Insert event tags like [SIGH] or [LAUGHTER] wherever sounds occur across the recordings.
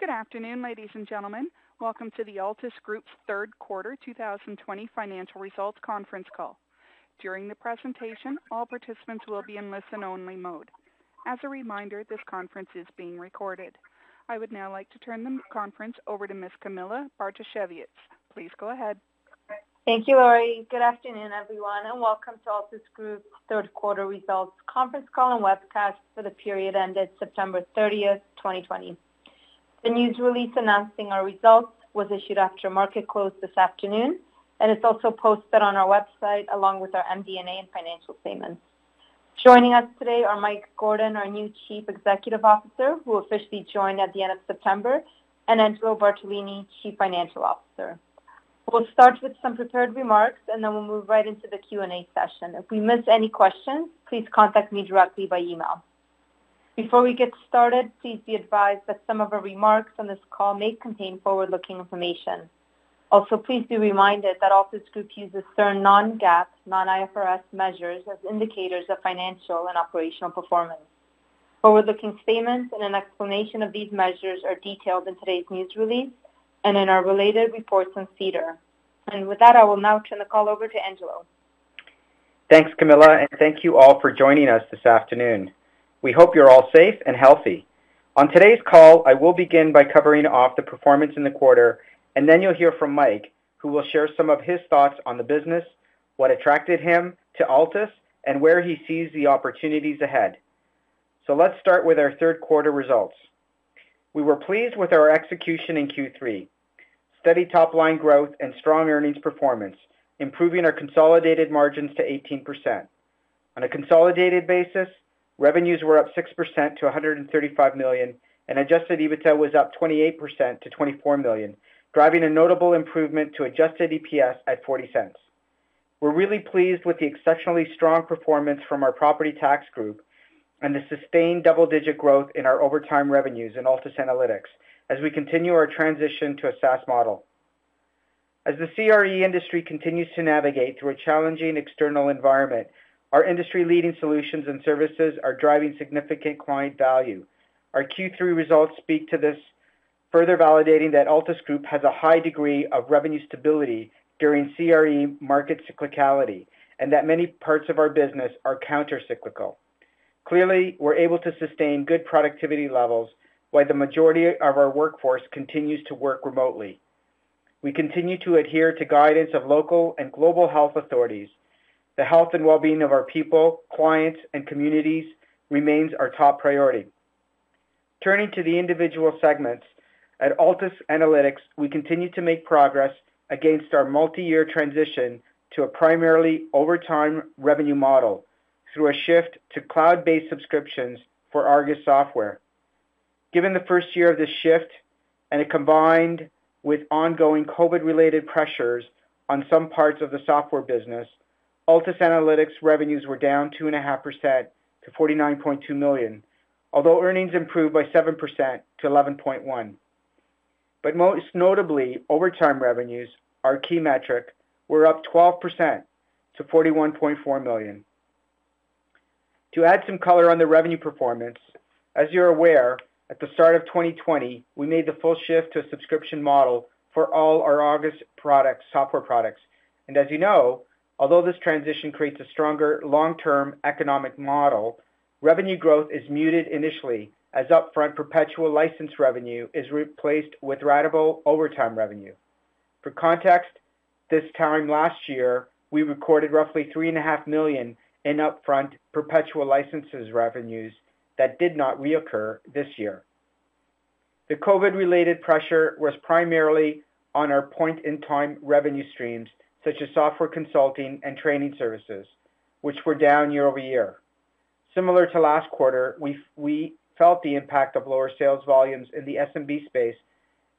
Good afternoon, ladies and gentlemen. Welcome to the Altus Group's third quarter 2020 financial results conference call. During the presentation, all participants will be in listen-only mode. As a reminder, this conference is being recorded. I would now like to turn the conference over to Ms. Camilla Bartosiewicz. Please go ahead. Thank you, Lori. Good afternoon, everyone, and welcome to Altus Group's third quarter results conference call and webcast for the period ended September 30th, 2020. The news release announcing our results was issued after market close this afternoon, and it's also posted on our website along with our MD&A and financial statements. Joining us today are Mike Gordon, our new Chief Executive Officer, who officially joined at the end of September, and Angelo Bartolini, Chief Financial Officer. We'll start with some prepared remarks, and then we'll move right into the Q&A session. If we miss any questions, please contact me directly by email. Before we get started, please be advised that some of our remarks on this call may contain forward-looking information. Also, please be reminded that Altus Group uses certain non-GAAP, non-IFRS measures as indicators of financial and operational performance. Forward-looking statements and an explanation of these measures are detailed in today's news release and in our related reports on SEDAR. And with that, I will now turn the call over to Angelo. Thanks, Camilla, and thank you all for joining us this afternoon. We hope you're all safe and healthy. On today's call, I will begin by covering off the performance in the quarter, and then you'll hear from Mike, who will share some of his thoughts on the business, what attracted him to Altus, and where he sees the opportunities ahead. So let's start with our third quarter results. We were pleased with our execution in Q3. Steady top-line growth and strong earnings performance, improving our consolidated margins to 18%. On a consolidated basis, revenues were up 6% to 135 million, and adjusted EBITDA was up 28% to 24 million, driving a notable improvement to adjusted EPS at 0.40. We're really pleased with the exceptionally strong performance from our property tax group and the sustained double-digit growth in our Over Time revenues in Altus Analytics as we continue our transition to a SaaS model. As the CRE industry continues to navigate through a challenging external environment, our industry-leading solutions and services are driving significant client value. Our Q3 results speak to this, further validating that Altus Group has a high degree of revenue stability during CRE market cyclicality, and that many parts of our business are counter-cyclical. Clearly, we're able to sustain good productivity levels while the majority of our workforce continues to work remotely. We continue to adhere to guidance of local and global health authorities. The health and well-being of our people, clients, and communities remains our top priority. Turning to the individual segments, at Altus Analytics, we continue to make progress against our multi-year transition to a primarily Over Time revenue model through a shift to cloud-based subscriptions for ARGUS software. Given the first year of this shift, and it combined with ongoing COVID-related pressures on some parts of the software business, Altus Analytics revenues were down 2.5% to 49.2 million, although earnings improved by 7% to 11.1 million. Most notably, Over Time revenues, our key metric, were up 12% to 41.4 million. To add some color on the revenue performance, as you're aware, at the start of 2020, we made the full shift to a subscription model for all our ARGUS software products. And as you know, although this transition creates a stronger long-term economic model, revenue growth is muted initially as upfront perpetual license revenue is replaced with ratable overtime revenue. For context, this time last year, we recorded roughly 3.5 million in upfront perpetual licenses revenues that did not reoccur this year. The COVID-related pressure was primarily on our point-in-time revenue streams, such as software consulting and training services, which were down year-over-year. Similar to last quarter, we felt the impact of lower sales volumes in the SMB space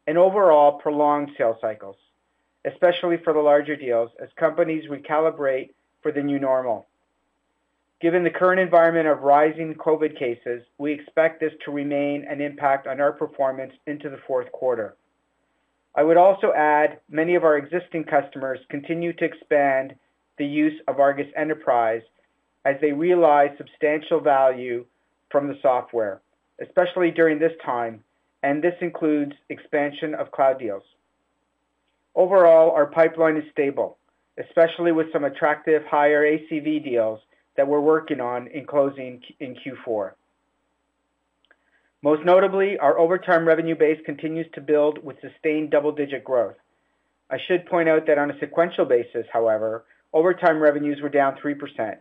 and overall prolonged sales cycles, especially for the larger deals as companies recalibrate for the new normal. Given the current environment of rising COVID cases, we expect this to remain an impact on our performance into the fourth quarter. I would also add many of our existing customers continue to expand the use of ARGUS Enterprise as they realize substantial value from the software, especially during this time, and this includes expansion of cloud deals. Overall, our pipeline is stable, especially with some attractive higher ACV deals that we're working on in closing in Q4. Most notably, our overtime revenue base continues to build with sustained double-digit growth. I should point out that on a sequential basis, however, overtime revenues were down 3%,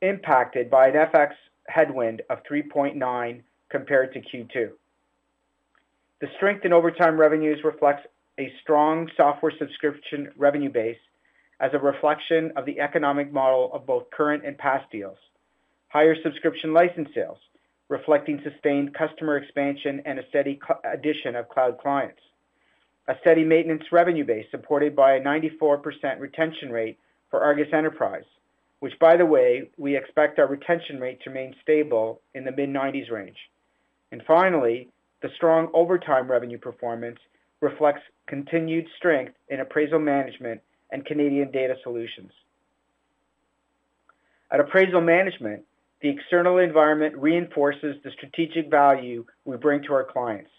impacted by an FX headwind of 3.9 compared to Q2. The strength in overtime revenues reflects a strong software subscription revenue base as a reflection of the economic model of both current and past deals. Higher subscription license sales, reflecting sustained customer expansion and a steady addition of cloud clients. A steady maintenance revenue base supported by a 94% retention rate for ARGUS Enterprise, which by the way, we expect our retention rate to remain stable in the mid-90s range. And finally, the strong overtime revenue performance reflects continued strength in appraisal management and Canadian data solutions. At appraisal management, the external environment reinforces the strategic value we bring to our clients.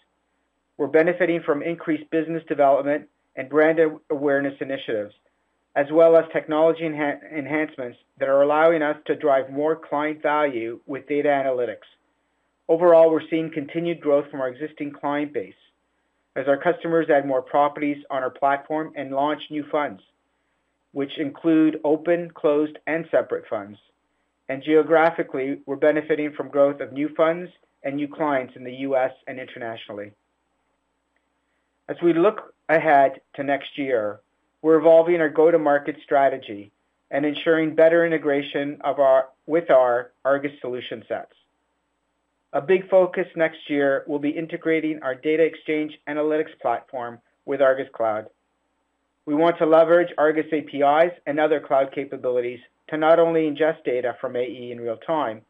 We're benefiting from increased business development and brand awareness initiatives, as well as technology enhancements that are allowing us to drive more client value with data analytics. Overall, we're seeing continued growth from our existing client base as our customers add more properties on our platform and launch new funds, which include open, closed, and separate funds. And geographically, we're benefiting from growth of new funds and new clients in the U.S. and internationally. As we look ahead to next year, we're evolving our go-to-market strategy and ensuring better integration with our ARGUS solution sets. A big focus next year will be integrating our data exchange analytics platform with ARGUS Cloud. We want to leverage ARGUS APIs and other cloud capabilities to not only ingest data from AE in real time,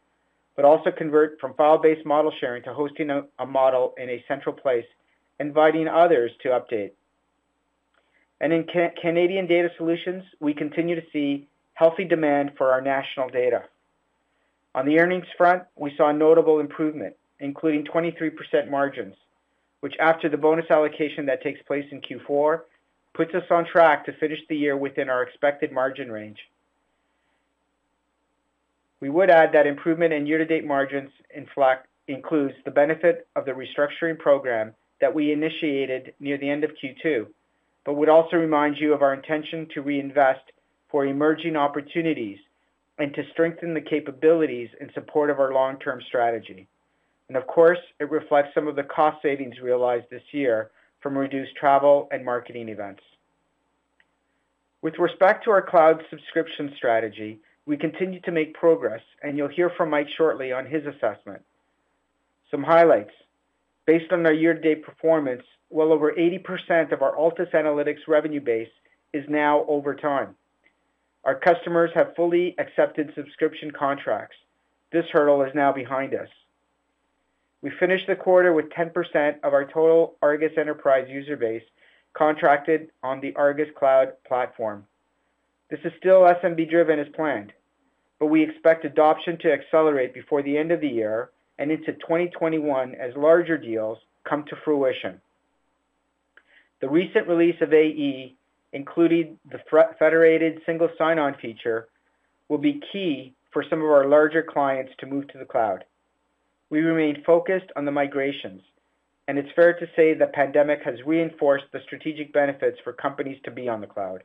but also convert from file-based model sharing to hosting a model in a central place, inviting others to update. And in Canadian data solutions, we continue to see healthy demand for our national data. On the earnings front, we saw a notable improvement, including 23% margins, which after the bonus allocation that takes place in Q4, puts us on track to finish the year within our expected margin range. We would add that improvement in year-to-date margins includes the benefit of the restructuring program that we initiated near the end of Q2, but would also remind you of our intention to reinvest for emerging opportunities and to strengthen the capabilities in support of our long-term strategy. And of course, it reflects some of the cost savings realized this year from reduced travel and marketing events. With respect to our cloud subscription strategy, we continue to make progress, and you'll hear from Mike shortly on his assessment. Some highlights. Based on our year-to-date performance, well over 80% of our Altus Analytics revenue base is now over time. Our customers have fully accepted subscription contracts. This hurdle is now behind us. We finished the quarter with 10% of our total ARGUS Enterprise user base contracted on the ARGUS Cloud platform. This is still SMB-driven as planned, but we expect adoption to accelerate before the end of the year and into 2021 as larger deals come to fruition. The recent release of AE, including the federated single sign-on feature, will be key for some of our larger clients to move to the cloud. We remain focused on the migrations, and it's fair to say the pandemic has reinforced the strategic benefits for companies to be on the cloud.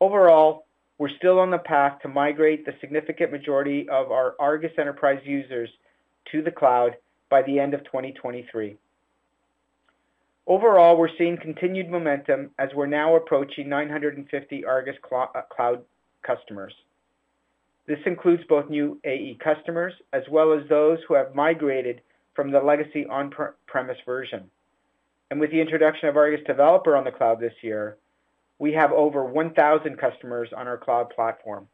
Overall, we're still on the path to migrate the significant majority of our ARGUS Enterprise users to the cloud by the end of 2023. Overall, we're seeing continued momentum as we're now approaching 950 ARGUS uh, Cloud customers. This includes both new AE customers as well as those who have migrated from the legacy on-premise version. And with the introduction of ARGUS Developer on the cloud this year, we have over 1,000 customers on our cloud platform.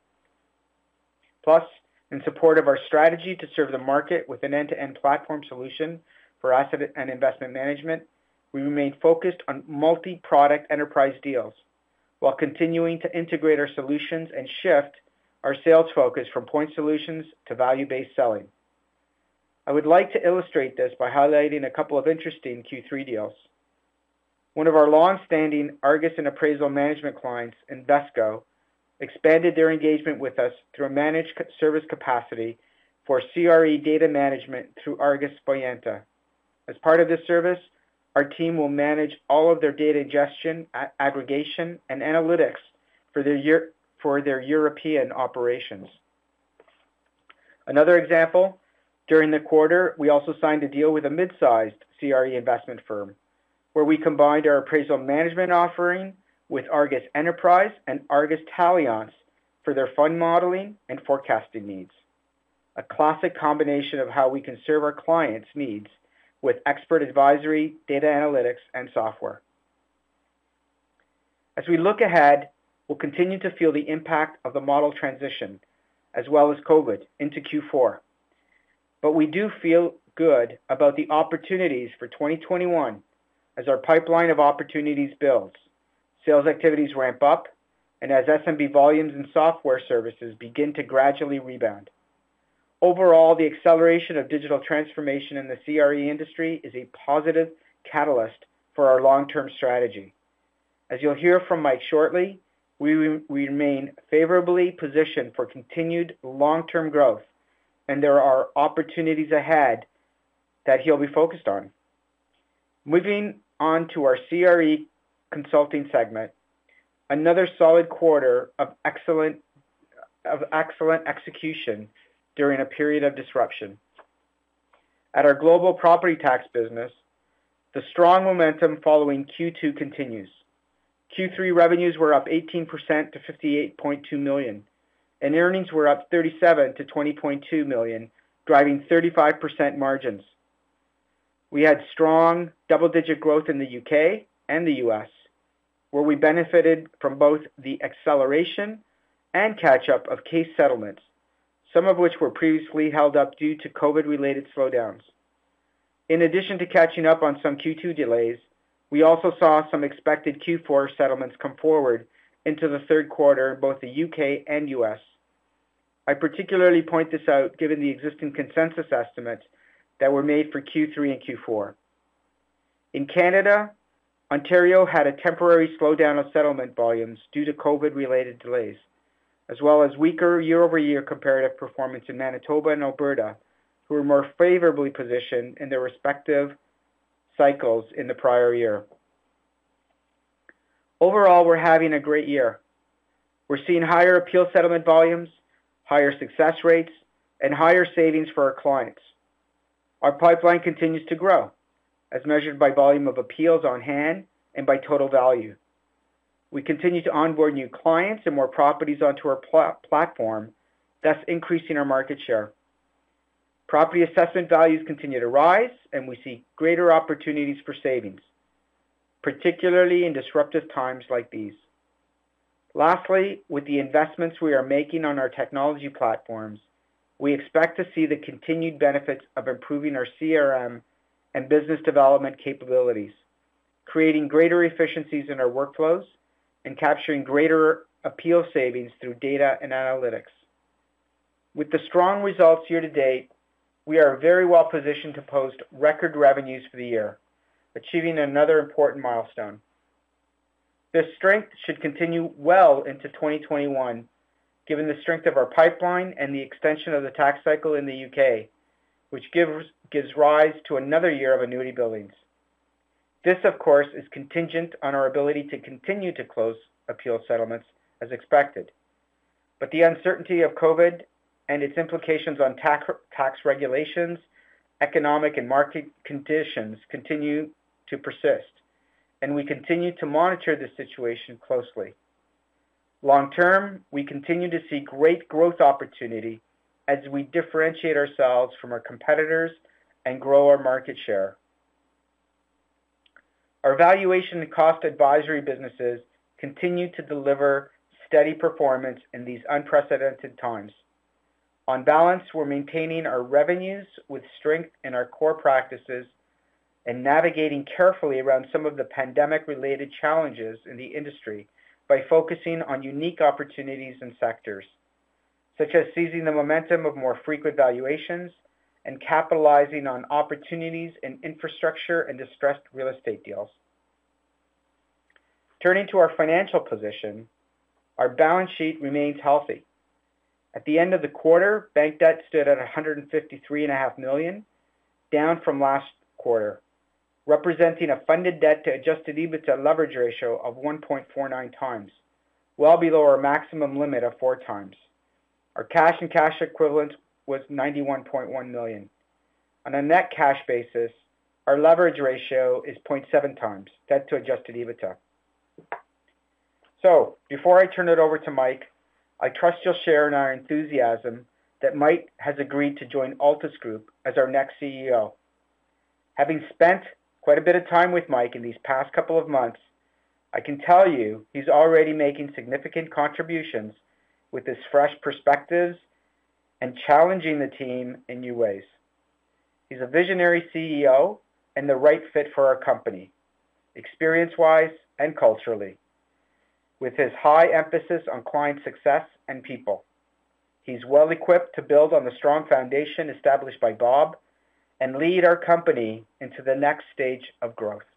Plus, in support of our strategy to serve the market with an end-to-end platform solution for asset and investment management, we remain focused on multi-product enterprise deals while continuing to integrate our solutions and shift our sales focus from point solutions to value-based selling. I would like to illustrate this by highlighting a couple of interesting Q3 deals. One of our long-standing ARGUS and appraisal management clients, Invesco, expanded their engagement with us through a managed service capacity for CRE data management through ARGUS Voyanta. As part of this service, our team will manage all of their data ingestion, aggregation, and analytics for their, for their European operations. Another example, during the quarter, we also signed a deal with a mid-sized CRE investment firm, where we combined our appraisal management offering with ARGUS Enterprise and ARGUS Taliance for their fund modeling and forecasting needs. A classic combination of how we can serve our clients' needs with expert advisory, data analytics, and software. As we look ahead, we'll continue to feel the impact of the model transition, as well as COVID, into Q4. But we do feel good about the opportunities for 2021 as our pipeline of opportunities builds, sales activities ramp up, and as SMB volumes and software services begin to gradually rebound. Overall, the acceleration of digital transformation in the CRE industry is a positive catalyst for our long-term strategy. As you'll hear from Mike shortly, we remain favorably positioned for continued long-term growth, and there are opportunities ahead that he'll be focused on. Moving on to our CRE consulting segment, another solid quarter of excellent execution during a period of disruption. At our global property tax business, the strong momentum following Q2 continues. Q3 revenues were up 18% to 58.2 million, and earnings were up 37 to 20.2 million, driving 35% margins. We had strong double-digit growth in the U.K. and the U.S., where we benefited from both the acceleration and catch-up of case settlements some of which were previously held up due to COVID-related slowdowns. In addition to catching up on some Q2 delays, we also saw some expected Q4 settlements come forward into the third quarter in both the U.K. and U.S. I particularly point this out given the existing consensus estimates that were made for Q3 and Q4. In Canada, Ontario had a temporary slowdown of settlement volumes due to COVID-related delays as well as weaker year-over-year comparative performance in Manitoba and Alberta, who were more favorably positioned in their respective cycles in the prior year. Overall, we're having a great year. We're seeing higher appeal settlement volumes, higher success rates, and higher savings for our clients. Our pipeline continues to grow, as measured by volume of appeals on hand and by total value. We continue to onboard new clients and more properties onto our platform, thus increasing our market share. Property assessment values continue to rise, and we see greater opportunities for savings, particularly in disruptive times like these. Lastly, with the investments we are making on our technology platforms, we expect to see the continued benefits of improving our CRM and business development capabilities, creating greater efficiencies in our workflows and capturing greater appeal savings through data and analytics. With the strong results year to date, we are very well positioned to post record revenues for the year, achieving another important milestone. This strength should continue well into 2021, given the strength of our pipeline and the extension of the tax cycle in the U.K., which gives rise to another year of annuity billings. This, of course, is contingent on our ability to continue to close appeal settlements as expected. But the uncertainty of COVID and its implications on tax, tax regulations, economic and market conditions continue to persist, and we continue to monitor the situation closely. Long term, we continue to see great growth opportunity as we differentiate ourselves from our competitors and grow our market share. Our valuation and cost advisory businesses continue to deliver steady performance in these unprecedented times. On balance, we're maintaining our revenues with strength in our core practices and navigating carefully around some of the pandemic-related challenges in the industry by focusing on unique opportunities and sectors, such as seizing the momentum of more frequent valuations and capitalizing on opportunities in infrastructure and distressed real estate deals. Turning to our financial position, our balance sheet remains healthy. At the end of the quarter, bank debt stood at 153.5 million, down from last quarter, representing a funded debt to adjusted EBITDA leverage ratio of 1.49 times, well below our maximum limit of 4 times. Our cash and cash equivalents was 91.1 million. On a net cash basis, our leverage ratio is 0.7 times debt to adjusted EBITDA. So before I turn it over to Mike, I trust you'll share in our enthusiasm that Mike has agreed to join Altus Group as our next CEO. Having spent quite a bit of time with Mike in these past couple of months, I can tell you he's already making significant contributions with his fresh perspectives and challenging the team in new ways. He's a visionary CEO and the right fit for our company, experience-wise and culturally, with his high emphasis on client success and people. He's well equipped to build on the strong foundation established by Bob and lead our company into the next stage of growth.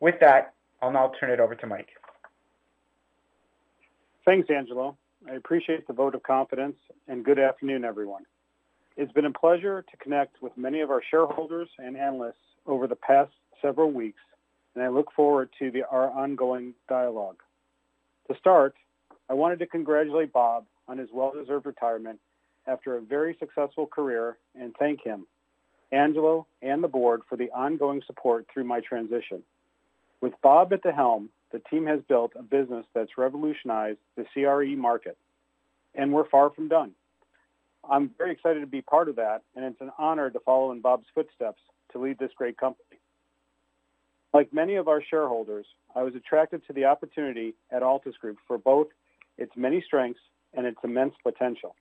With that, I'll now turn it over to Mike. Thanks, Angelo. I appreciate the vote of confidence, and good afternoon, everyone. It's been a pleasure to connect with many of our shareholders and analysts over the past several weeks, and I look forward to our ongoing dialogue. To start, I wanted to congratulate Bob on his well-deserved retirement after a very successful career and thank him, Angelo, and the board for the ongoing support through my transition. With Bob at the helm, the team has built a business that's revolutionized the CRE market, and we're far from done. I'm very excited to be part of that, and it's an honor to follow in Bob's footsteps to lead this great company. Like many of our shareholders, I was attracted to the opportunity at Altus Group for both its many strengths and its immense potential.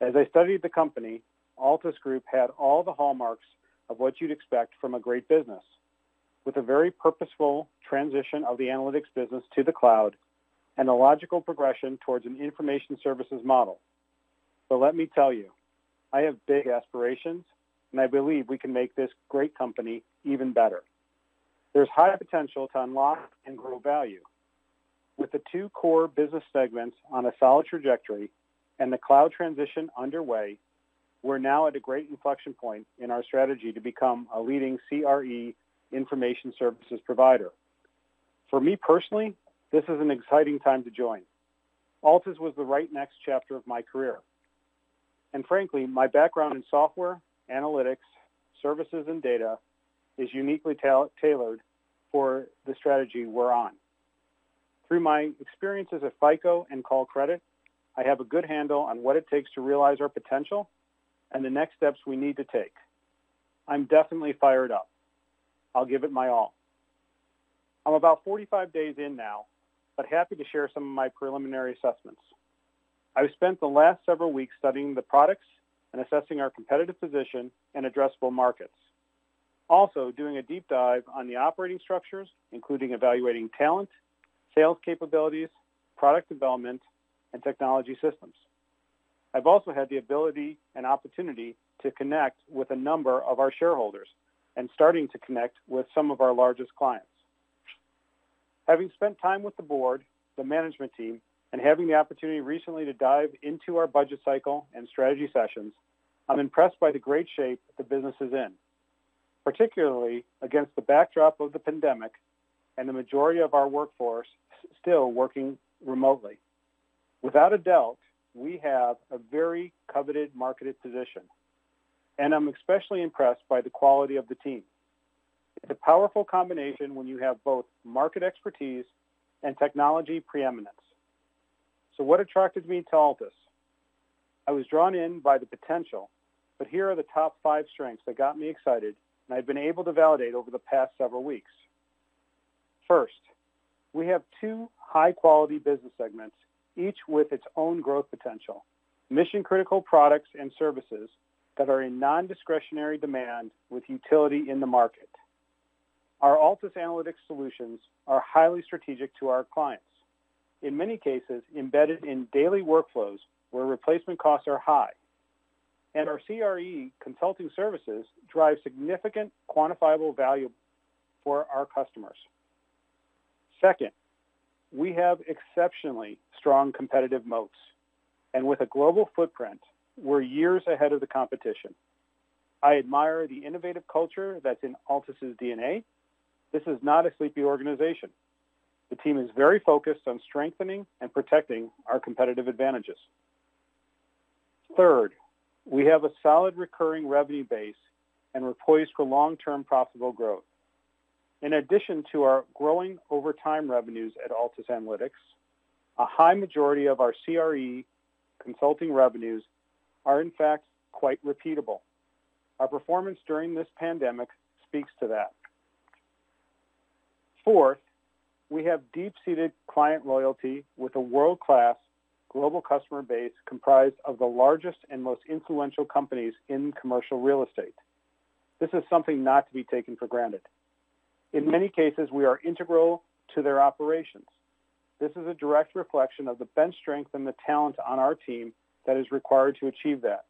As I studied the company, Altus Group had all the hallmarks of what you'd expect from a great business, with a very purposeful transition of the analytics business to the cloud and a logical progression towards an information services model. But let me tell you, I have big aspirations, and I believe we can make this great company even better. There's high potential to unlock and grow value. With the two core business segments on a solid trajectory and the cloud transition underway, we're now at a great inflection point in our strategy to become a leading CRE information services provider. For me personally, this is an exciting time to join. Altus was the right next chapter of my career. And frankly, my background in software, analytics, services, and data is uniquely tailored for the strategy we're on. Through my experiences at FICO and Callcredit, I have a good handle on what it takes to realize our potential and the next steps we need to take. I'm definitely fired up. I'll give it my all. I'm about 45 days in now, but happy to share some of my preliminary assessments. I've spent the last several weeks studying the products and assessing our competitive position and addressable markets. Also, doing a deep dive on the operating structures, including evaluating talent, sales capabilities, product development, and technology systems. I've also had the ability and opportunity to connect with a number of our shareholders and starting to connect with some of our largest clients. Having spent time with the board, the management team, and having the opportunity recently to dive into our budget cycle and strategy sessions, I'm impressed by the great shape the business is in, particularly against the backdrop of the pandemic and the majority of our workforce still working remotely. Without a doubt, we have a very coveted marketed position, and I'm especially impressed by the quality of the team. It's a powerful combination when you have both market expertise and technology preeminence. So what attracted me to Altus? I was drawn in by the potential, but here are the top five strengths that got me excited and I've been able to validate over the past several weeks. First, we have two high-quality business segments, each with its own growth potential, mission-critical products and services that are in non-discretionary demand with utility in the market. Our Altus Analytics solutions are highly strategic to our clients, in many cases embedded in daily workflows where replacement costs are high. And our CRE consulting services drive significant quantifiable value for our customers. Second, we have exceptionally strong competitive moats, and with a global footprint, we're years ahead of the competition. I admire the innovative culture that's in Altus's DNA. This is not a sleepy organization. The team is very focused on strengthening and protecting our competitive advantages. Third, we have a solid recurring revenue base and we're poised for long-term profitable growth. In addition to our growing over time revenues at Altus Analytics, a high majority of our CRE consulting revenues are in fact quite repeatable. Our performance during this pandemic speaks to that. Fourth, we have deep-seated client loyalty with a world-class global customer base comprised of the largest and most influential companies in commercial real estate. This is something not to be taken for granted. In many cases, we are integral to their operations. This is a direct reflection of the bench strength and the talent on our team that is required to achieve that.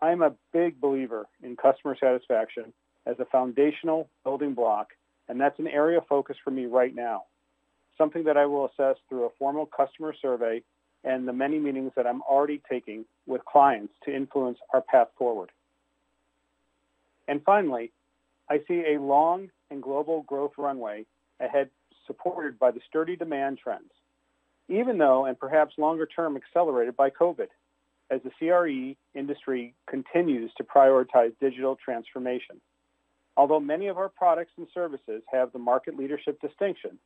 I am a big believer in customer satisfaction as a foundational building block, and that's an area of focus for me right now, something that I will assess through a formal customer survey and the many meetings that I'm already taking with clients to influence our path forward. And finally, I see a long and global growth runway ahead supported by the sturdy demand trends, even though and perhaps longer term accelerated by COVID, as the CRE industry continues to prioritize digital transformation. Although many of our products and services have the market leadership distinction,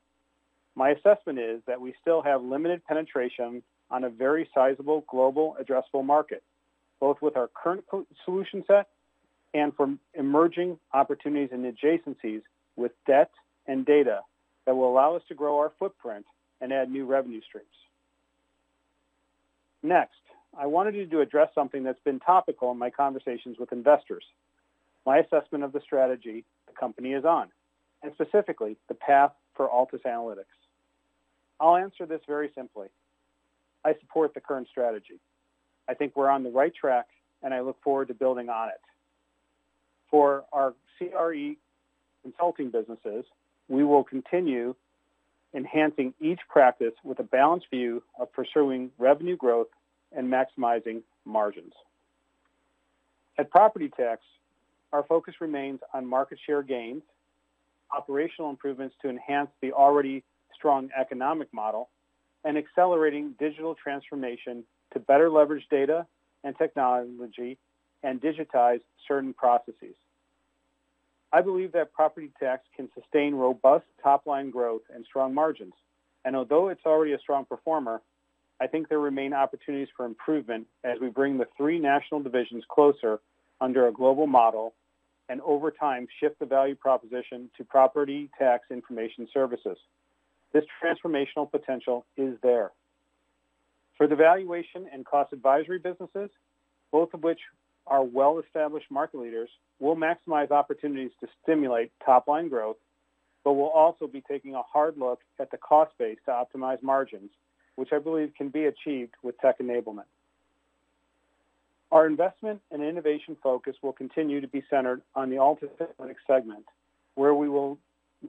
my assessment is that we still have limited penetration on a very sizable global addressable market, both with our current solution set and from emerging opportunities and adjacencies with debt and data that will allow us to grow our footprint and add new revenue streams. Next, I wanted to address something that's been topical in my conversations with investors, my assessment of the strategy the company is on, and specifically the path for Altus Analytics. I'll answer this very simply. I support the current strategy. I think we're on the right track, and I look forward to building on it. For our CRE consulting businesses, we will continue enhancing each practice with a balanced view of pursuing revenue growth and maximizing margins. At Property Tax, our focus remains on market share gains, operational improvements to enhance the already strong economic model, and accelerating digital transformation to better leverage data and technology and digitize certain processes. I believe that property tax can sustain robust top-line growth and strong margins. And although it's already a strong performer, I think there remain opportunities for improvement as we bring the three national divisions closer under a global model and over time shift the value proposition to property tax information services. This transformational potential is there. For the valuation and cost advisory businesses, both of which are well-established market leaders, we'll maximize opportunities to stimulate top-line growth, but we'll also be taking a hard look at the cost base to optimize margins, which I believe can be achieved with tech enablement. Our investment and innovation focus will continue to be centered on the Altus Analytics segment, where we will,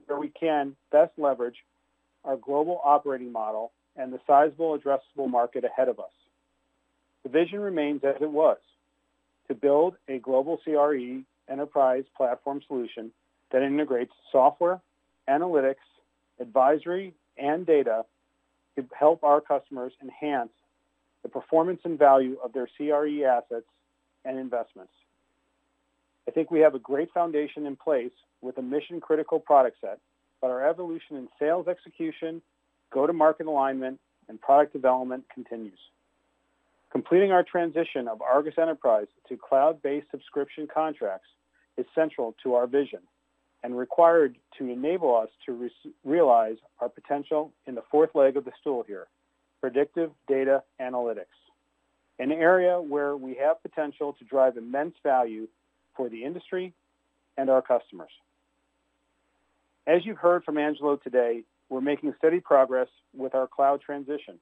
where we can best leverage our global operating model and the sizable addressable market ahead of us. The vision remains as it was, to build a global CRE enterprise platform solution that integrates software, analytics, advisory, and data to help our customers enhance the performance and value of their CRE assets and investments. I think we have a great foundation in place with a mission-critical product set, but our evolution in sales execution, go-to-market alignment, and product development continues. Completing our transition of Argus Enterprise to cloud-based subscription contracts is central to our vision and required to enable us to re realize our potential in the fourth leg of the stool here, predictive data analytics, an area where we have potential to drive immense value for the industry and our customers. As you've heard from Angelo today, we're making steady progress with our cloud transition.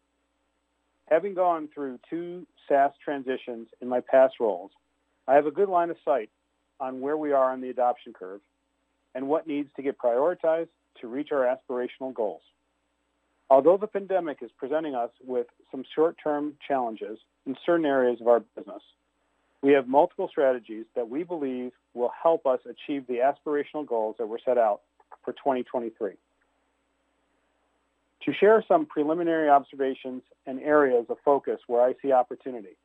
Having gone through two SaaS transitions in my past roles, I have a good line of sight on where we are on the adoption curve and what needs to get prioritized to reach our aspirational goals. Although the pandemic is presenting us with some short-term challenges in certain areas of our business, we have multiple strategies that we believe will help us achieve the aspirational goals that were set out for 2023. To share some preliminary observations and areas of focus where I see opportunity.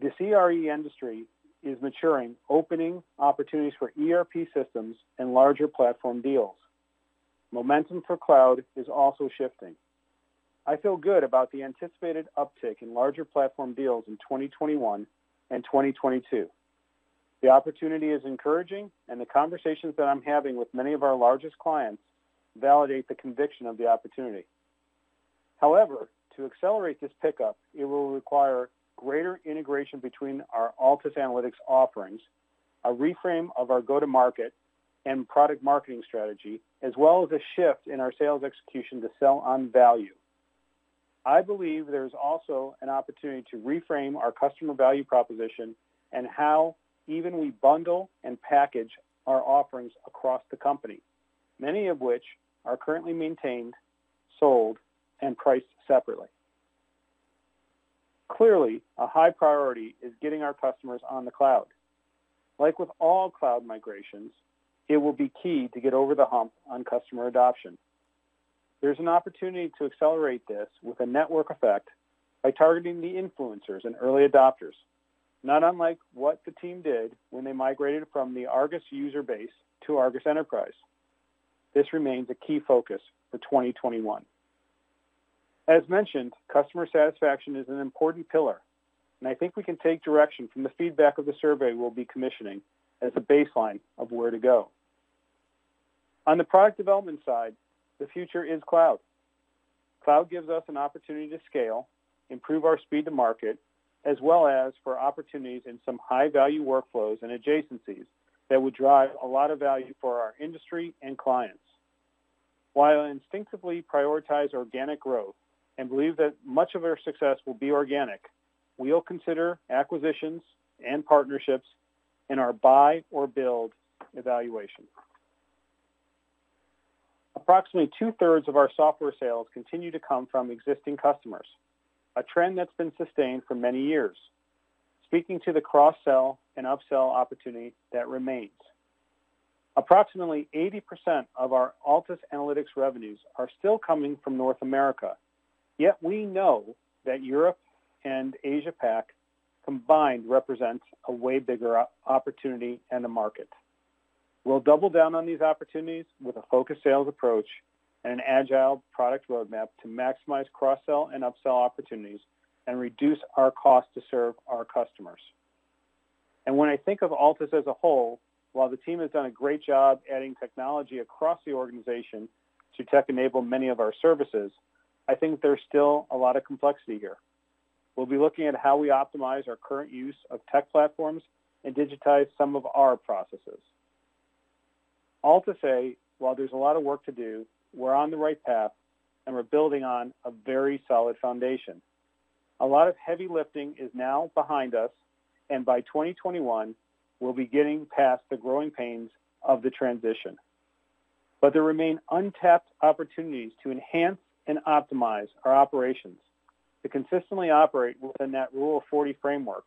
The CRE industry is maturing, opening opportunities for ERP systems and larger platform deals. Momentum for cloud is also shifting. I feel good about the anticipated uptick in larger platform deals in 2021 and 2022. The opportunity is encouraging, and the conversations that I'm having with many of our largest clients validate the conviction of the opportunity. However, to accelerate this pickup, it will require greater integration between our Altus Analytics offerings, a reframe of our go-to-market and product marketing strategy, as well as a shift in our sales execution to sell on value. I believe there's also an opportunity to reframe our customer value proposition and how even we bundle and package our offerings across the company, many of which are currently maintained, sold, and priced separately. Clearly, a high priority is getting our customers on the cloud. Like with all cloud migrations, it will be key to get over the hump on customer adoption. There's an opportunity to accelerate this with a network effect by targeting the influencers and early adopters, not unlike what the team did when they migrated from the Argus user base to Argus Enterprise. This remains a key focus for 2021. As mentioned, customer satisfaction is an important pillar, and I think we can take direction from the feedback of the survey we'll be commissioning as a baseline of where to go. On the product development side, the future is cloud. Cloud gives us an opportunity to scale, improve our speed to market, as well as for opportunities in some high-value workflows and adjacencies that would drive a lot of value for our industry and clients. While I instinctively prioritize organic growth, and believe that much of our success will be organic, we'll consider acquisitions and partnerships in our buy or build evaluation. Approximately two-thirds of our software sales continue to come from existing customers, a trend that's been sustained for many years, speaking to the cross-sell and upsell opportunity that remains. Approximately 80% of our Altus Analytics revenues are still coming from North America, Yet we know that Europe and Asia Pac combined represents a way bigger opportunity and a market. We'll double down on these opportunities with a focused sales approach and an agile product roadmap to maximize cross-sell and upsell opportunities and reduce our cost to serve our customers. And when I think of Altus as a whole, while the team has done a great job adding technology across the organization to tech enable many of our services, I think there's still a lot of complexity here. We'll be looking at how we optimize our current use of tech platforms and digitize some of our processes. All to say, while there's a lot of work to do, we're on the right path and we're building on a very solid foundation. A lot of heavy lifting is now behind us, and by 2021, we'll be getting past the growing pains of the transition. But there remain untapped opportunities to enhance and optimize our operations to consistently operate within that Rule of 40 framework,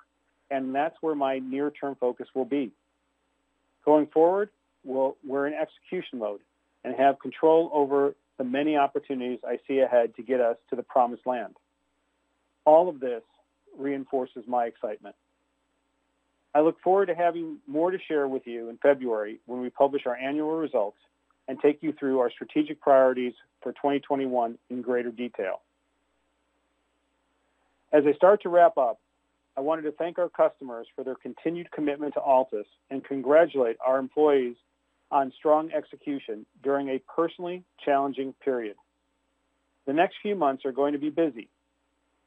and that's where my near-term focus will be. Going forward, we'll, we're in execution mode and have control over the many opportunities I see ahead to get us to the promised land. All of this reinforces my excitement. I look forward to having more to share with you in February when we publish our annual results and take you through our strategic priorities for 2021 in greater detail. As I start to wrap up, I wanted to thank our customers for their continued commitment to Altus and congratulate our employees on strong execution during a personally challenging period. The next few months are going to be busy,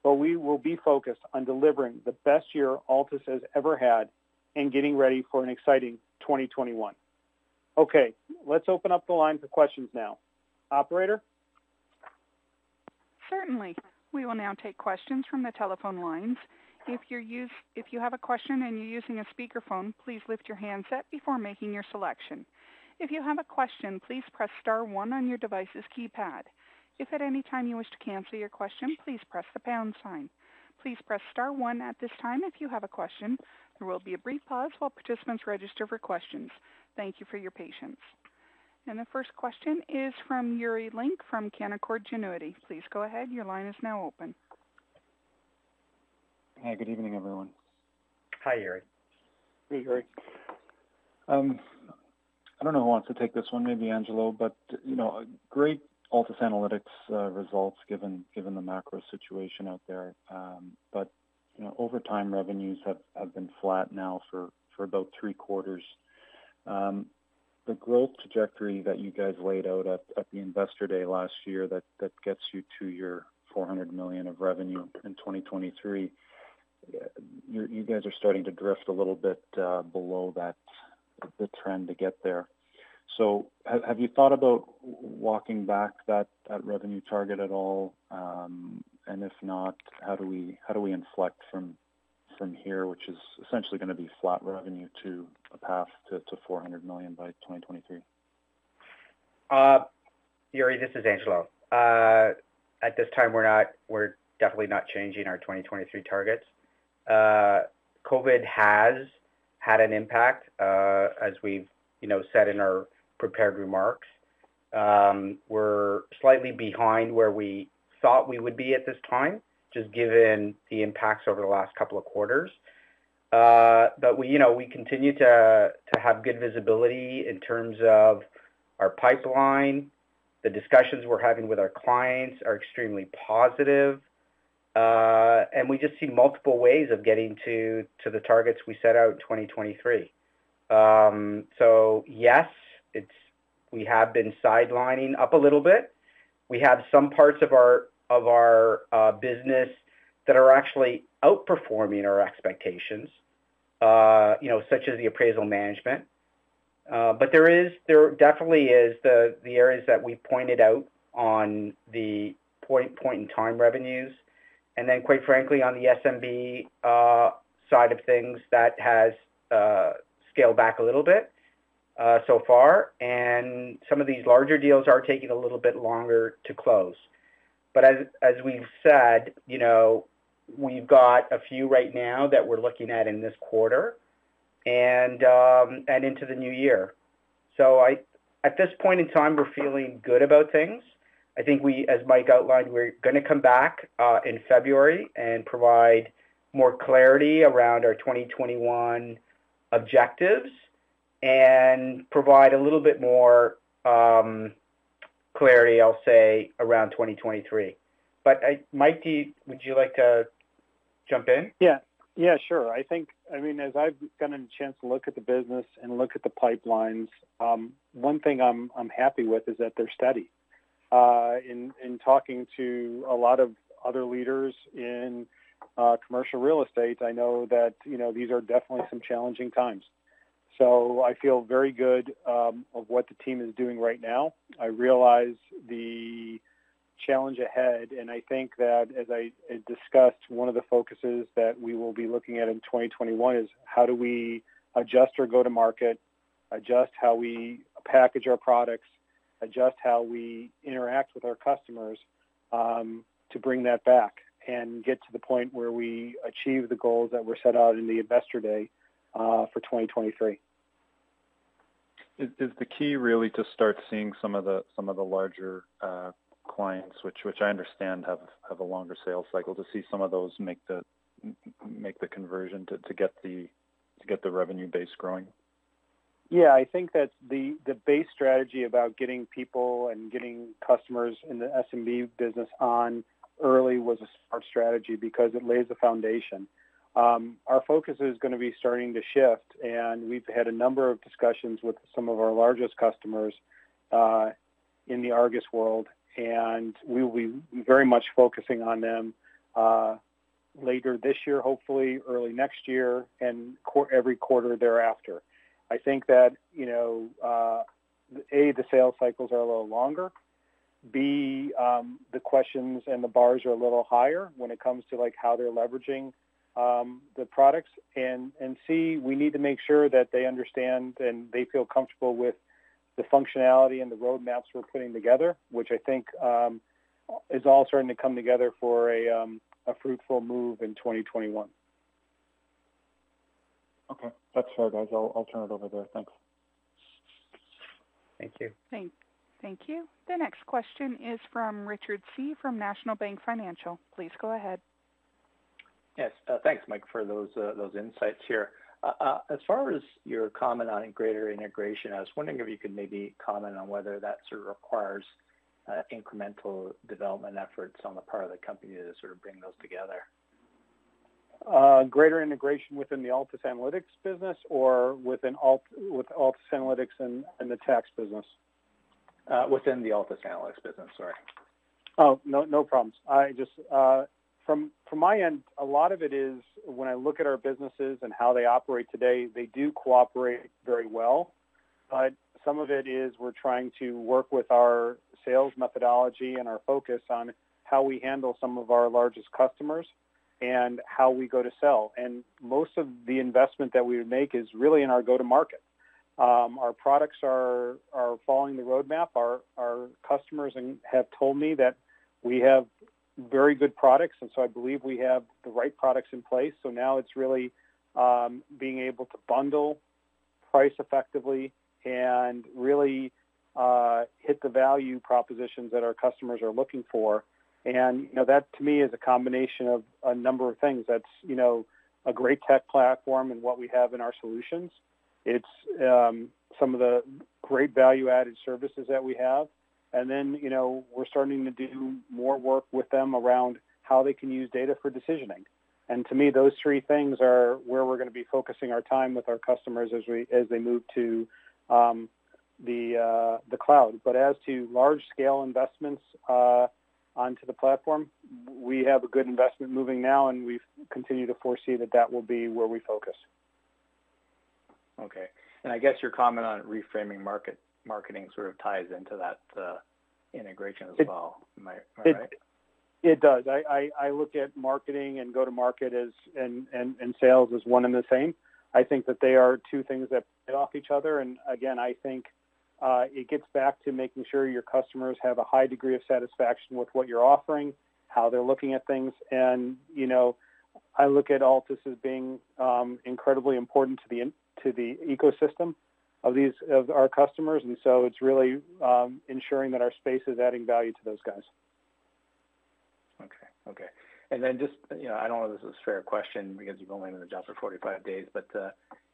but we will be focused on delivering the best year Altus has ever had and getting ready for an exciting 2021. Okay, let's open up the line for questions now. Operator? Certainly. We will now take questions from the telephone lines. If, you're use, if you have a question and you're using a speakerphone, please lift your handset before making your selection. If you have a question, please press star one on your device's keypad. If at any time you wish to cancel your question, please press the pound sign. Please press star one at this time if you have a question. There will be a brief pause while participants register for questions. Thank you for your patience. And the first question is from Yuri Lynk from Canaccord Genuity. Please go ahead. Your line is now open. Hi, good evening, everyone. Hi, Yuri. Hey, Yuri. Um, I don't know who wants to take this one, maybe Angelo, but you know, great Altus Analytics uh, results given given the macro situation out there. Um, but you know, over time revenues have, have been flat now for, for about three quarters. Um, the growth trajectory that you guys laid out at, at the investor day last year that, that gets you to your 400 million of revenue in 2023, you guys are starting to drift a little bit uh, below that the trend to get there. So have you thought about walking back that revenue target at all? Um, and if not, how do we inflect from here, which is essentially gonna be flat revenue to a path to 400 million by 2023? Uh, Yuri, this is Angelo. Uh, at this time, we're definitely not changing our 2023 targets. COVID has had an impact, as we've, you know, said in our prepared remarks. Um, we're slightly behind where we thought we would be at this time, just given the impacts over the last couple of quarters. Uh, but we, you know, we continue to have good visibility in terms of our pipeline. The discussions we're having with our clients are extremely. Uh, and we just see multiple ways of getting to to the targets we set out in 2023. Um, so yes, it's we have been sidelining up a little bit. We have some parts of our of our uh, business that are actually outperforming our expectations. Uh, you know, such as the appraisal management. Uh, but there is there definitely is the the areas that we pointed out on the point point in time revenues, and then quite frankly on the SMB uh, side of things that has uh, scaled back a little bit uh, so far, and some of these larger deals are taking a little bit longer to close. But as as we've said, you know, we've got a few right now that we're looking at in this quarter, and um, and into the new year. So I, at this point in time, we're feeling good about things. I think we, as Mike outlined, we're going to come back uh, in February and provide more clarity around our 2021 objectives and provide a little bit more um, clarity, I'll say, around 2023. But Mike, would you like to jump in? Yeah. Yeah, sure. I think, I mean, as I've gotten a chance to look at the business and look at the pipelines, um, one thing I'm I'm happy with is that they're steady. Uh, in in talking to a lot of other leaders in uh, commercial real estate, I know that you know these are definitely some challenging times. So I feel very good um, of what the team is doing right now. I realize the challenge ahead, and I think that as I discussed, one of the focuses that we will be looking at in 2021 is how do we adjust our go-to-market, adjust how we package our products, adjust how we interact with our customers um, to bring that back and get to the point where we achieve the goals that were set out in the investor day uh, for 2023. Is, is the key really to start seeing some of the some of the larger uh, clients, which which I understand have have a longer sales cycle, to see some of those make the make the conversion to, to get the to get the revenue base growing? Yeah, I think that the the base strategy about getting people and getting customers in the SMB business on early was a smart strategy because it lays the foundation. Um, our focus is going to be starting to shift, and we've had a number of discussions with some of our largest customers uh, in the Argus world, and we will be very much focusing on them uh, later this year, hopefully early next year, and every quarter thereafter. I think that you know, uh, a the sales cycles are a little longer. B um, the questions and the bars are a little higher when it comes to like how they're leveraging um, the products, and and C we need to make sure that they understand and they feel comfortable with the functionality and the roadmaps we're putting together, which I think um, is all starting to come together for a um, a fruitful move in 2021. Okay, that's fair, guys. I'll, I'll turn it over there. Thanks. Thank you. Thank, thank you. The next question is from Richard Tse. from National Bank Financial. Please go ahead. Yes, uh, thanks, Mike, for those uh, those insights here. Uh, uh as far as your comment on greater integration, I was wondering if you could maybe comment on whether that sort of requires uh, incremental development efforts on the part of the company to sort of bring those together. Uh, greater integration within the Altus Analytics business or within Alt, with Altus Analytics and, and the tax business? Uh, within the Altus Analytics business, sorry. Oh, no, no problems. I just, uh, from, from my end, a lot of it is when I look at our businesses and how they operate today, they do cooperate very well. But some of it is we're trying to work with our sales methodology and our focus on how we handle some of our largest customers and how we go to sell. And most of the investment that we would make is really in our go-to-market. Um, our products are are following the roadmap. Our our customers have told me that we have very good products, and so I believe we have the right products in place. So now it's really um, being able to bundle, price effectively, and really uh, hit the value propositions that our customers are looking for and you know that to me is a combination of a number of things. That's you know a great tech platform and what we have in our solutions. It's um, some of the great value-added services that we have, and then you know we're starting to do more work with them around how they can use data for decisioning. And to me, those three things are where we're going to be focusing our time with our customers as we as they move to um, the uh, the cloud. But as to large-scale investments. Uh, onto the platform. We have a good investment moving now, and we continue to foresee that that will be where we focus. Okay. And I guess your comment on reframing market marketing sort of ties into that uh, integration as it, well. Am I, am I it, right? It does. I, I, I, look at marketing and go to market as and, and, and sales as one and the same. I think that they are two things that play off each other. And again, I think uh, it gets back to making sure your customers have a high degree of satisfaction with what you're offering, how they're looking at things, and you know, I look at Altus as being um, incredibly important to the to the ecosystem of these of our customers, and so it's really um, ensuring that our space is adding value to those guys. Okay, okay. And then just you know, I don't know if this is a fair question because you've only been in the job for 45 days, but uh,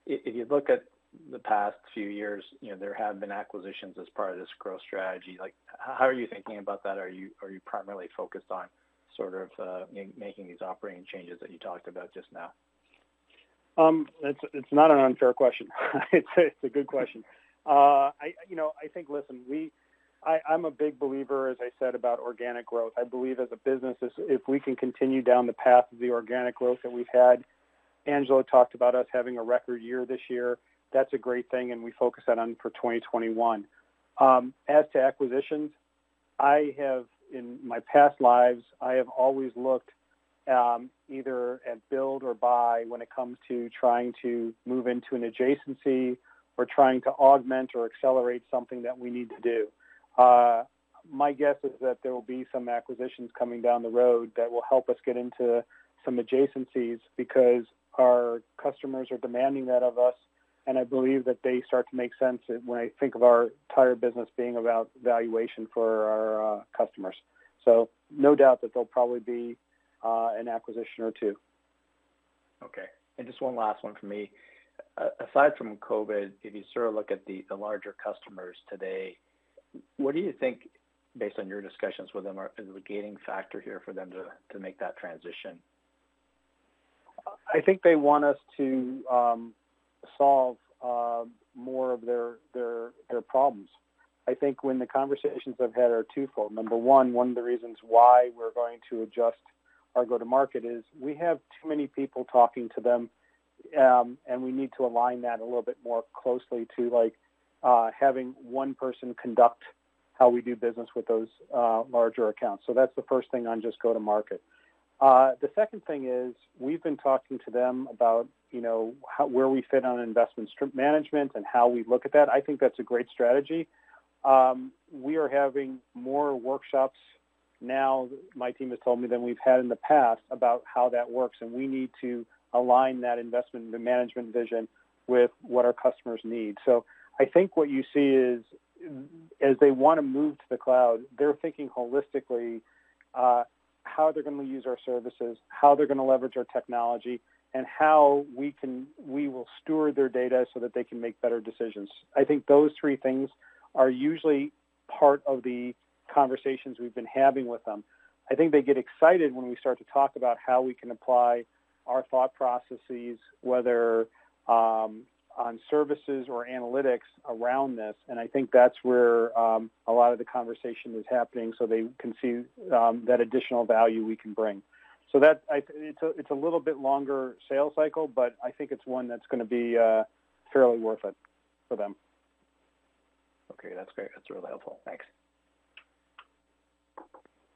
if you look at the past few years, you know, there have been acquisitions as part of this growth strategy. Like, how are you thinking about that? Are you are you primarily focused on sort of uh, making these operating changes that you talked about just now? Um, it's it's not an unfair question. [LAUGHS] it's a, it's a good question. Uh, I you know I think listen we. I, I'm a big believer, as I said, about organic growth. I believe as a business, if we can continue down the path of the organic growth that we've had, Angelo talked about us having a record year this year that's a great thing, and we focus that on for 2021. Um, as to acquisitions, I have in my past lives, I have always looked um, either at build or buy when it comes to trying to move into an adjacency or trying to augment or accelerate something that we need to do. Uh, my guess is that there will be some acquisitions coming down the road that will help us get into some adjacencies because our customers are demanding that of us and I believe that they start to make sense when I think of our entire business being about valuation for our uh, customers. So no doubt that there'll probably be Uh, an acquisition or two. Okay. And just one last one for me. aside from COVID, if you sort of look at the larger customers today, what do you think, based on your discussions with them, is the gating factor here for them to make that transition? I think they want us to um, solve uh, more of their, their, their problems. I think when the conversations I've had are twofold. Number one, one of the reasons why we're going to adjust our go-to-market is we have too many people talking to them, um, and we need to align that a little bit more closely to like uh, having one person conduct how we do business with those uh, larger accounts. So that's the first thing on just go-to-market. Uh, The second thing is we've been talking to them about you know how, where we fit on investment management and how we look at that. I think that's a great strategy. Um, We are having more workshops now, my team has told me, than we've had in the past about how that works, and we need to align that investment the management vision with what our customers need. So I think what you see is as they want to move to the cloud, they're thinking holistically uh, how they're going to use our services, how they're going to leverage our technology, and how we can we will steward their data so that they can make better decisions. I think those three things are usually part of the conversations we've been having with them. I think they get excited when we start to talk about how we can apply our thought processes, whether um, on services or analytics around this. And I think that's where um, a lot of the conversation is happening so they can see um, that additional value we can bring. So that I, it's a little bit longer sales cycle, but I think it's one that's going to be uh, fairly worth it for them. Okay, that's great. That's really helpful. Thanks.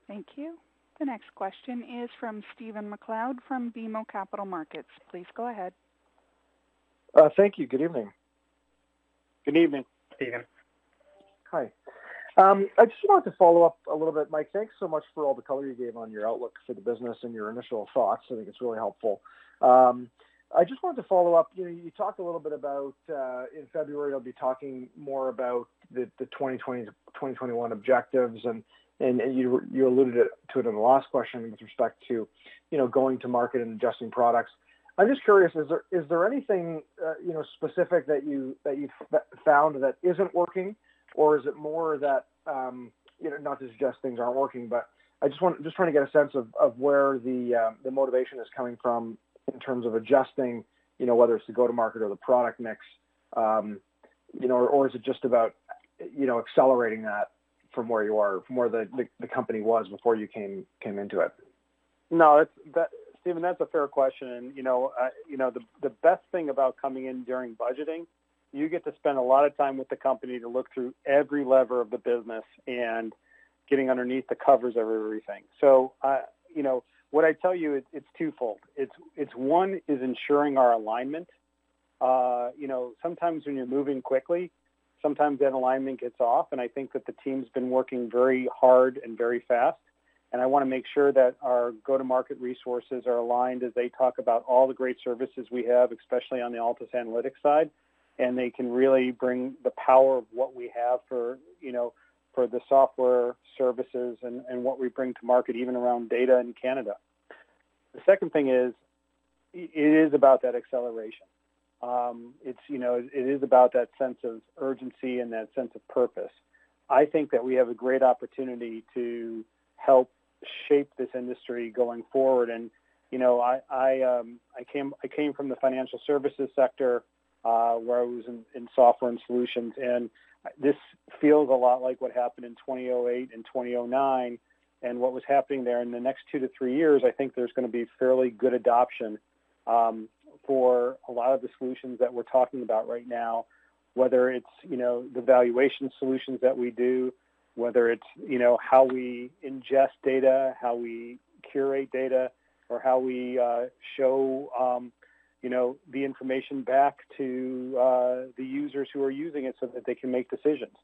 Thank you. The next question is from Stephen MacLeod from BMO Capital Markets. Please go ahead. Uh, thank you. Good evening. Good evening. Stephen. Hi. Um, I just wanted to follow up a little bit. Mike, thanks so much for all the color you gave on your outlook for the business and your initial thoughts. I think it's really helpful. Um, I just wanted to follow up. You know, you talked a little bit about uh, in February, I'll be talking more about the 2020 to 2021 objectives, and you you alluded to it in the last question with respect to you know, going to market and adjusting products. I'm just curious, is there, is there anything uh, you know specific that you've found that isn't working, or is it more that, um, you know not to suggest things aren't working, but I'm just trying to get a sense of of where the um, the motivation is coming from in terms of adjusting, you know, whether it's the go-to-market or the product mix, um, you know or is it just about you know, accelerating that from where you are, from where the the company was before you came came into it? No, that's that, Stephen, that's a fair question. You know, you know The the best thing about coming in during budgeting, you get to spend a lot of time with the company to look through every lever of the business and getting underneath the covers of everything. So uh, you know, what I tell you, it's twofold. It's it's one is ensuring our alignment. Uh, you know, Sometimes when you're moving quickly, sometimes that alignment gets off, and I think that the team's been working very hard and very fast, and I want to make sure that our go-to-market resources are aligned as they talk about all the great services we have, especially on the Altus Analytics side, and they can really bring the power of what we have for you know, for the software services and what we bring to market, even around data in Canada. The second thing is, it is about that acceleration. Um, it is you know it is about that sense of urgency and that sense of purpose. I think that we have a great opportunity to help shape this industry going forward. And you know I um, came from the financial services sector, uh, where I was in software and solutions, and this feels a lot like what happened in 2008 and 2009 and what was happening there. In the next two to three years, I think there's going to be fairly good adoption um, for a lot of the solutions that we're talking about right now, whether it's you know, the valuation solutions that we do, whether it's you know, how we ingest data, how we curate data, or how we uh, show um, you know the information back to uh, the users who are using it so that they can make decisions.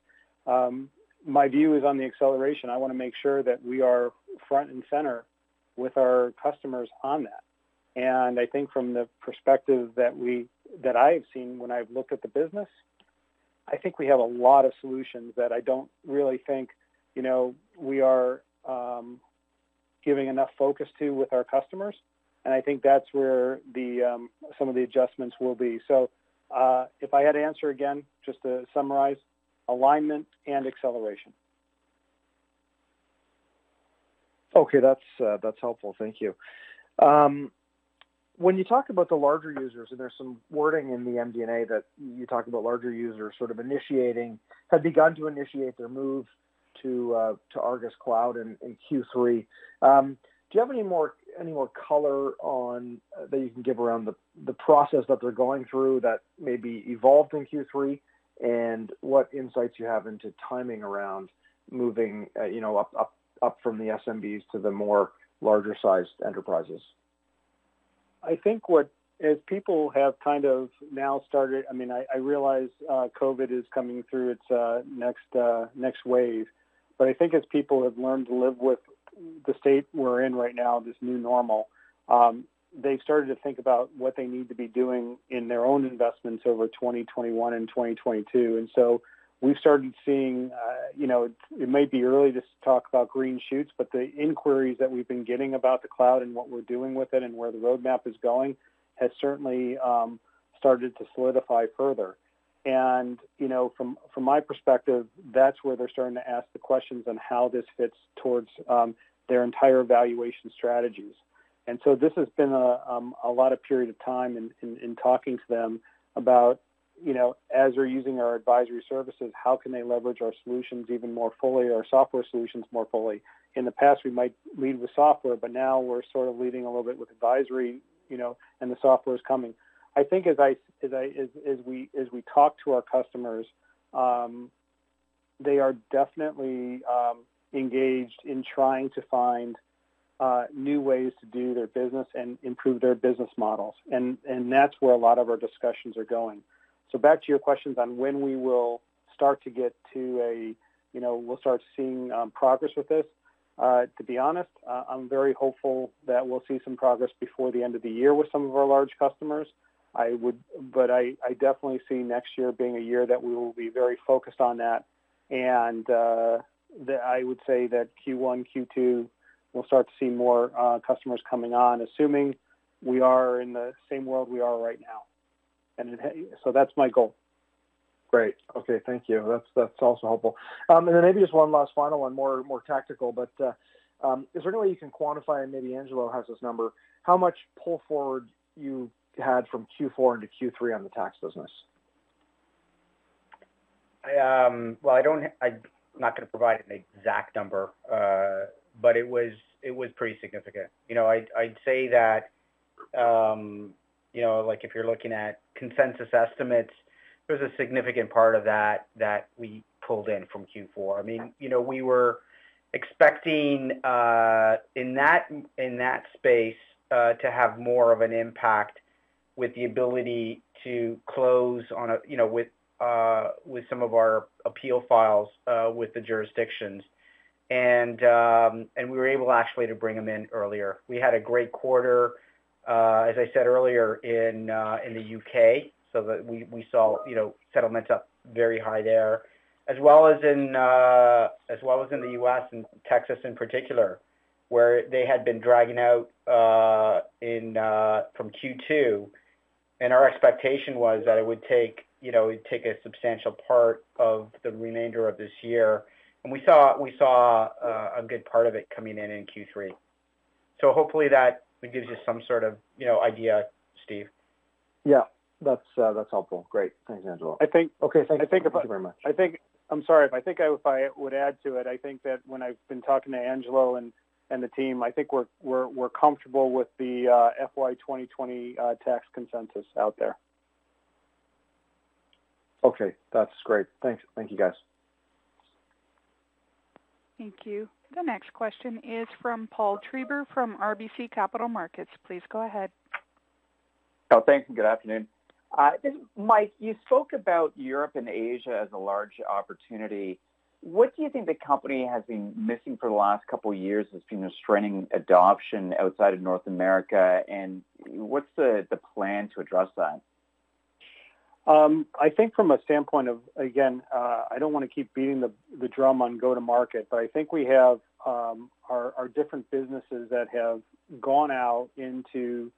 Um, my view is on the acceleration. I want to make sure that we are front and center with our customers on that. I think from the perspective that we that I have seen when I've looked at the business, I think we have a lot of solutions that I don't really think you know we are giving enough focus to with our customers, and I think that's where the some of the adjustments will be. So uh, if I had to answer again, just to summarize, alignment and acceleration. Okay, that's uh, that's helpful. Thank you. Um, when you talk about the larger users, and there's some wording in the MD&A that you talk about larger users sort of initiating, have begun to initiate their move to uh, to Argus Cloud in, in Q3. Um, do you have any more any more color on uh, that you can give around the the process that they're going through that maybe evolved in Q3, and what insights you have into timing around moving, uh, you know, up up up from the SMBs to the more larger sized enterprises? I think what as people have kind of now started, I mean, I, I realize uh, COVID is coming through its uh, next uh, next wave, but I think as people have learned to live with the state we're in right now, this new normal, um, they've started to think about what they need to be doing in their own investments over 2021 and 2022, and so we've started seeing, uh, you know, it, it might be early to talk about green shoots, but the inquiries that we've been getting about the cloud and what we're doing with it and where the roadmap is going has certainly um, started to solidify further. And you know, from from my perspective, that's where they're starting to ask the questions on how this fits towards um, their entire evaluation strategies. And so this has been a, um, a lot of period of time in, in, in talking to them about you know, as they're using our advisory services, how can they leverage our solutions even more fully, our software solutions more fully? In the past, we might lead with software, but now we're sort of leading a little bit with advisory, you know, and the software is coming. I think as I as I as, as we as we talk to our customers, um, they are definitely um, engaged in trying to find uh, new ways to do their business and improve their business models, and and that's where a lot of our discussions are going. So back to your questions on when we will start to get to a, you know, we'll start seeing um, progress with this. Uh, to be honest, uh, I'm very hopeful that we'll see some progress before the end of the year with some of our large customers. I would, but I, I definitely see next year being a year that we will be very focused on that. And uh, the, I would say that Q1, Q2, we'll start to see more uh, customers coming on, assuming we are in the same world we are right now and it, so that's my goal. Great. Okay, thank you. That's that's also helpful. Um, and then maybe just one last final one, more more tactical. But uh, um, is there any way you can quantify? And maybe Angelo has this number. How much pull forward you had from Q4 into Q3 on the tax business? I, um, well, I don't. I'm not going to provide an exact number, uh, but it was it was pretty significant. You know, I'd I'd say that um, you know, like if you're looking at consensus estimates, there's a significant part of that that we pulled in from Q4. I mean, you know, we were expecting uh, in that in that space uh, to have more of an impact with the ability to close on a you know with uh, with some of our appeal files uh, with the jurisdictions, and um, and we were able actually to bring them in earlier. We had a great quarter. Uh, as I said earlier, in uh, in the UK, so that we, we saw you know settlements up very high there, as well as in uh, as well as in the US and Texas in particular, where they had been dragging out uh, in uh, from Q2, and our expectation was that it would take you know it'd take a substantial part of the remainder of this year, and we saw we saw a good part of it coming in in Q3. So hopefully that it gives you some sort of you know idea, Steve. Yeah, that's uh, that's helpful. Great, thanks, Angelo. I think. Okay, thank, I think thank if you very much. I think I'm sorry if I think I, if I would add to it, I think that when I've been talking to Angelo and and the team, I think we're we're we're comfortable with the uh, FY 2020 uh, tax consensus out there. Okay, that's great. Thanks. Thank you, guys. Thank you. The next question is from Paul Treiber from RBC Capital Markets. Please go ahead. Oh, thanks, and good afternoon. Uh, Mike, you spoke about Europe and Asia as a large opportunity. What do you think the company has been missing for the last couple of years has been restraining adoption outside of North America, and what's the, the plan to address that? Um, I think from a standpoint of, again, uh, I don't want to keep beating the, the drum on go-to-market, but I think we have um, our, our different businesses that have gone out into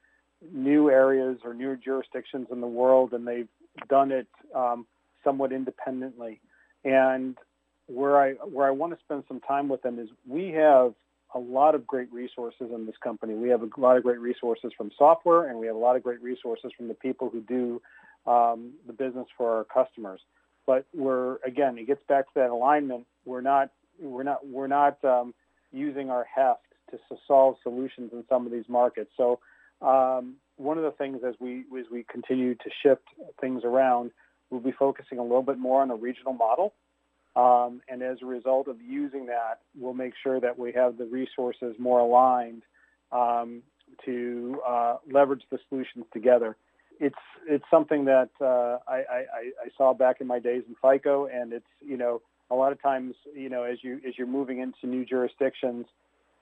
new areas or new jurisdictions in the world, and they've done it um, somewhat independently. And where I where I want to spend some time with them is we have a lot of great resources in this company. We have a lot of great resources from software, and we have a lot of great resources from the people who do um, the business for our customers. But we're again, it gets back to that alignment. We're not we're not we're not um, using our heft to solve solutions in some of these markets. So um, one of the things as we as we continue to shift things around, we'll be focusing a little bit more on a regional model. Um, and as a result of using that, we'll make sure that we have the resources more aligned um, to uh, leverage the solutions together. It's it's something that uh, I, I, I, saw back in my days in FICO, and it's you know a lot of times you know as you as you're moving into new jurisdictions,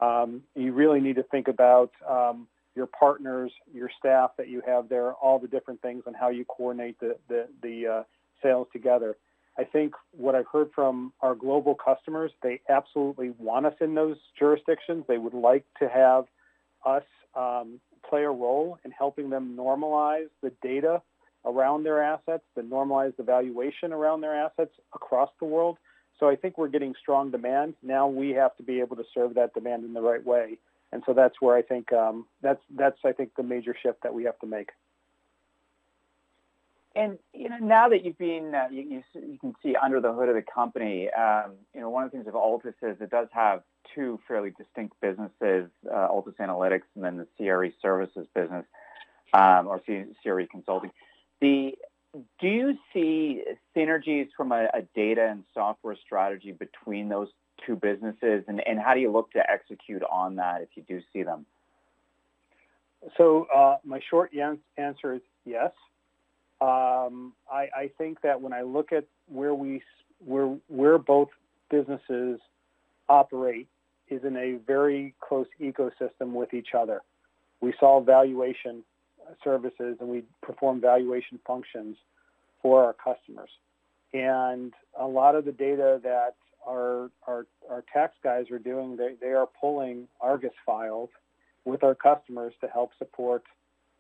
um, you really need to think about um, your partners, your staff that you have there, all the different things, and how you coordinate the the, the uh, sales together. I think what I've heard from our global customers, they absolutely want us in those jurisdictions. They would like to have us um, play a role in helping them normalize the data around their assets, to normalize the valuation around their assets across the world. So I think we're getting strong demand. Now we have to be able to serve that demand in the right way. And so that's where I think um, that's that's I think the major shift that we have to make. And you know, now that you've been, uh, you, you, you, can see under the hood of the company. Um, you know, one of the things of Altus is it does have two fairly distinct businesses: uh, Altus Analytics and then the CRE Services business, um, or CRE Consulting. The do you see synergies from a, a, data and software strategy between those two businesses, and, and how do you look to execute on that if you do see them? So uh, my short answer is yes. Um, I, I, think that when I look at where we where where both businesses operate is in a very close ecosystem with each other. We solve valuation services and we perform valuation functions for our customers. And a lot of the data that our, our, our tax guys are doing, they, they are pulling Argus files with our customers to help support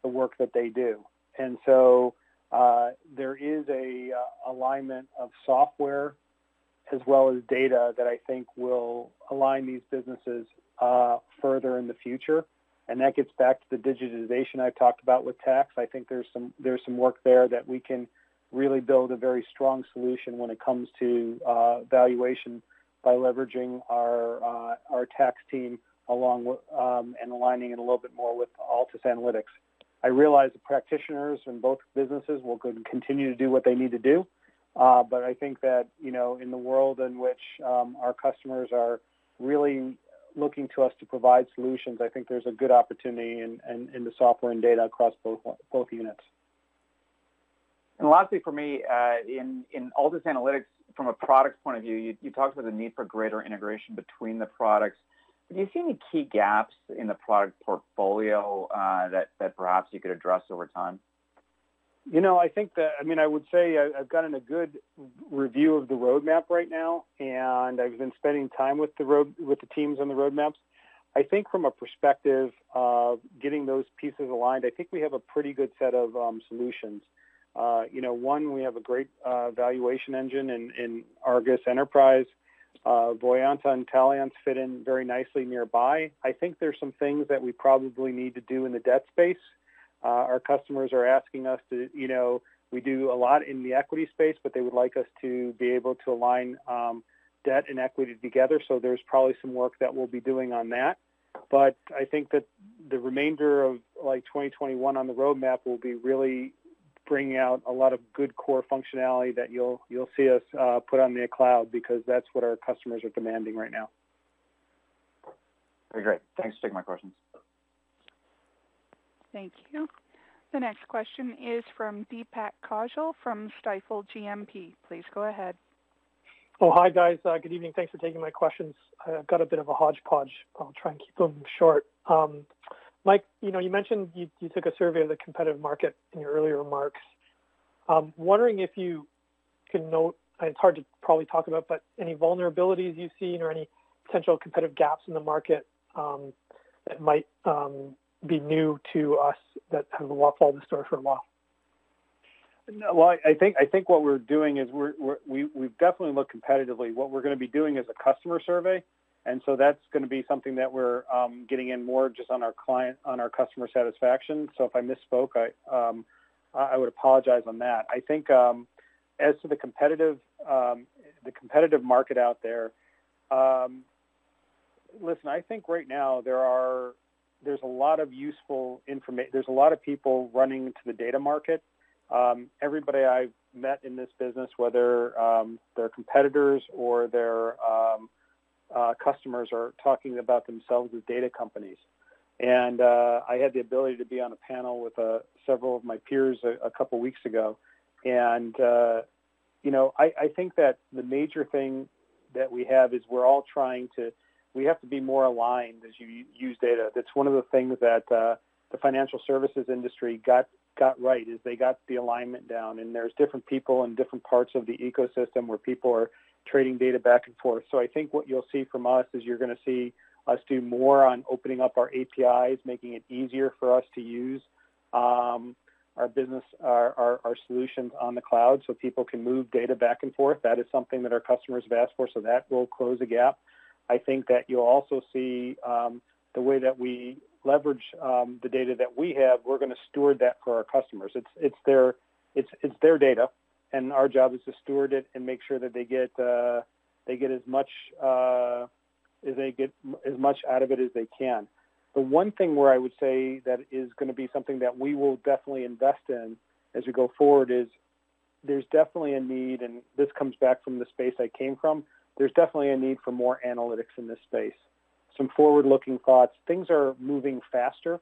the work that they do. And so uh, there is a uh, alignment of software as well as data that I think will align these businesses uh, further in the future. And that gets back to the digitization I've talked about with tax. I think there's some there's some work there that we can really build a very strong solution when it comes to uh, valuation by leveraging our uh, our tax team along with um, and aligning it a little bit more with Altus Analytics. I realize the practitioners in both businesses will continue to do what they need to do, uh, but I think that you know in the world in which um, our customers are really looking to us to provide solutions, I think there's a good opportunity in, in, in the software and data across both both units. And lastly, for me, uh, in in Altus Analytics, from a product point of view, you, you talked about the need for greater integration between the products. Do you see any key gaps in the product portfolio uh, that perhaps you could address over time? You know, I think that, I mean, I would say I've gotten a good review of the roadmap right now, and I've been spending time with the road, with the teams on the roadmaps. I think from a perspective of getting those pieces aligned, I think we have a pretty good set of um, solutions. Uh, you know, one, we have a great uh, valuation engine in, in Argus Enterprise. Uh, Voyanta and Taliance fit in very nicely nearby. I think there's some things that we probably need to do in the debt space uh, our customers are asking us to, you know, we do a lot in the equity space, but they would like us to be able to align um, debt and equity together. So there's probably some work that we'll be doing on that. But I think that the remainder of like 2021 on the roadmap will be really bringing out a lot of good core functionality that you'll you'll see us uh, put on the cloud because that's what our customers are demanding right now. Very great. Thanks for taking my questions. Thank you. The next question is from Deepak Kaushal from Stifel GMP. Please go ahead. Oh, hi, guys. Uh, good evening. Thanks for taking my questions. I've got a bit of a hodgepodge. I'll try and keep them short. Um, Mike, you know, you mentioned you, you, took a survey of the competitive market in your earlier remarks. Um, wondering if you can note, it's hard to probably talk about, but any vulnerabilities you've seen or any potential competitive gaps in the market um, that might um, be new to us that have followed the story for a while? well, I think I think what we're doing is we're, we're we we've definitely looked competitively. What we're going to be doing is a customer survey, and so that's going to be something that we're um, getting in more just on our client on our customer satisfaction. So if I misspoke, I um, I would apologize on that. I think um, as to the competitive um, the competitive market out there, um, listen, I think right now there are there's a lot of useful information. There's a lot of people running to the data market. Um, everybody I've met in this business, whether they're competitors or their um, uh, customers, are talking about themselves as data companies. And uh, I had the ability to be on a panel with uh, several of my peers a, a couple weeks ago. And, uh, you know, I, I think that the major thing that we have is we're all trying to we have to be more aligned as you use data. That's one of the things that uh, the financial services industry got got right is they got the alignment down. And there's different people in different parts of the ecosystem where people are trading data back and forth. So I think what you'll see from us is you're going to see us do more on opening up our APIs, making it easier for us to use um, our business, our, our, our, solutions on the cloud so people can move data back and forth. That is something that our customers have asked for, so that will close a gap. I think that you'll also see um, the way that we leverage um, the data that we have. We're going to steward that for our customers. It's it's their it's it's their data, and our job is to steward it and make sure that they get uh, they get as much uh, as they get as much out of it as they can. The one thing where I would say that is going to be something that we will definitely invest in as we go forward is there's definitely a need, and this comes back from the space I came from there's definitely a need for more analytics in this space. Some forward-looking thoughts. Things are moving faster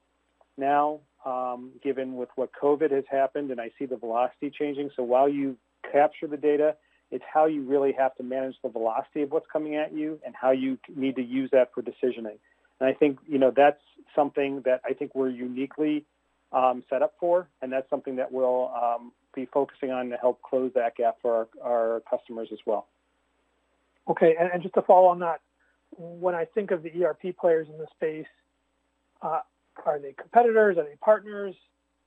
now, um, given with what COVID has happened, and I see the velocity changing. So while you capture the data, it's how you really have to manage the velocity of what's coming at you and how you need to use that for decisioning. And I think you know that's something that I think we're uniquely um, set up for, and that's something that we'll um, be focusing on to help close that gap for our, our customers as well. Okay, and, and just to follow on that, when I think of the ERP players in the space, uh, are they competitors? Are they partners?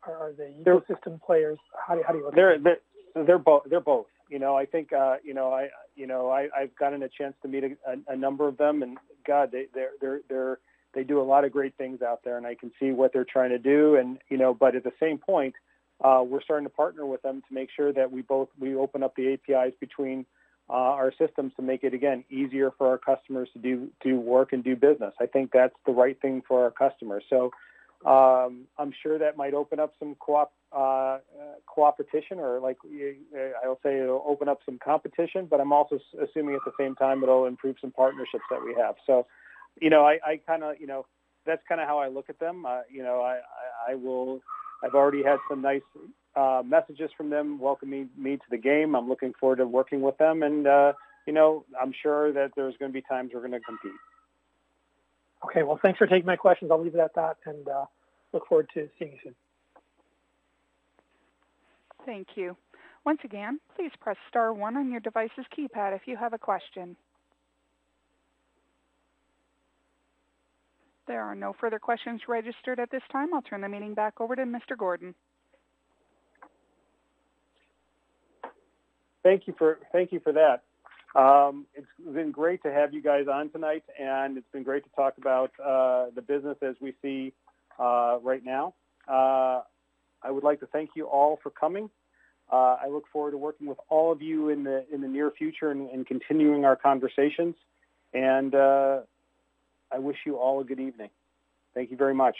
Are, are they ecosystem players? How do, how do you look they're, at they're, they're both. They're both. You know, I think uh, you know, I you know, I, I've gotten a chance to meet a, a, a number of them, and God, they they're they're they're they do a lot of great things out there, and I can see what they're trying to do. And you know, but at the same point, uh, we're starting to partner with them to make sure that we both we open up the APIs between uh, our systems to make it again easier for our customers to do do work and do business. I think that's the right thing for our customers. So um, I'm sure that might open up some co-op uh, cooperation, or like I'll say, it'll open up some competition. But I'm also assuming at the same time it'll improve some partnerships that we have. So, you know, I, I kind of, you know, that's kind of how I look at them. Uh, you know, I, I, I will. I've already had some nice uh, messages from them welcoming me to the game. I'm looking forward to working with them, and uh, you know, I'm sure that there's going to be times we're going to compete. Okay, well, thanks for taking my questions. I'll leave it at that, and uh, look forward to seeing you soon. Thank you. Once again, please press star one on your device's keypad if you have a question. There are no further questions registered at this time. I'll turn the meeting back over to Mr. Gordon. Thank you for thank you for that. Um, it's been great to have you guys on tonight, and it's been great to talk about uh, the business as we see uh, right now. Uh, I would like to thank you all for coming. Uh, I look forward to working with all of you in the in the near future and, and continuing our conversations. And uh, I wish you all a good evening. Thank you very much.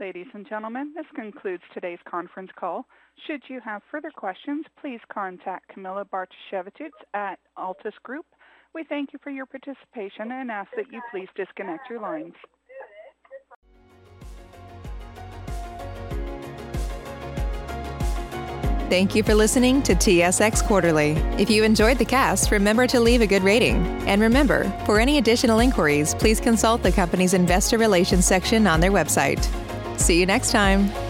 Ladies and gentlemen, this concludes today's conference call. Should you have further questions, please contact Camilla Bartosiewicz at Altus Group. We thank you for your participation and ask that you please disconnect your lines. Thank you for listening to TSX Quarterly. If you enjoyed the cast, remember to leave a good rating. And remember, for any additional inquiries, please consult the company's investor relations section on their website. See you next time.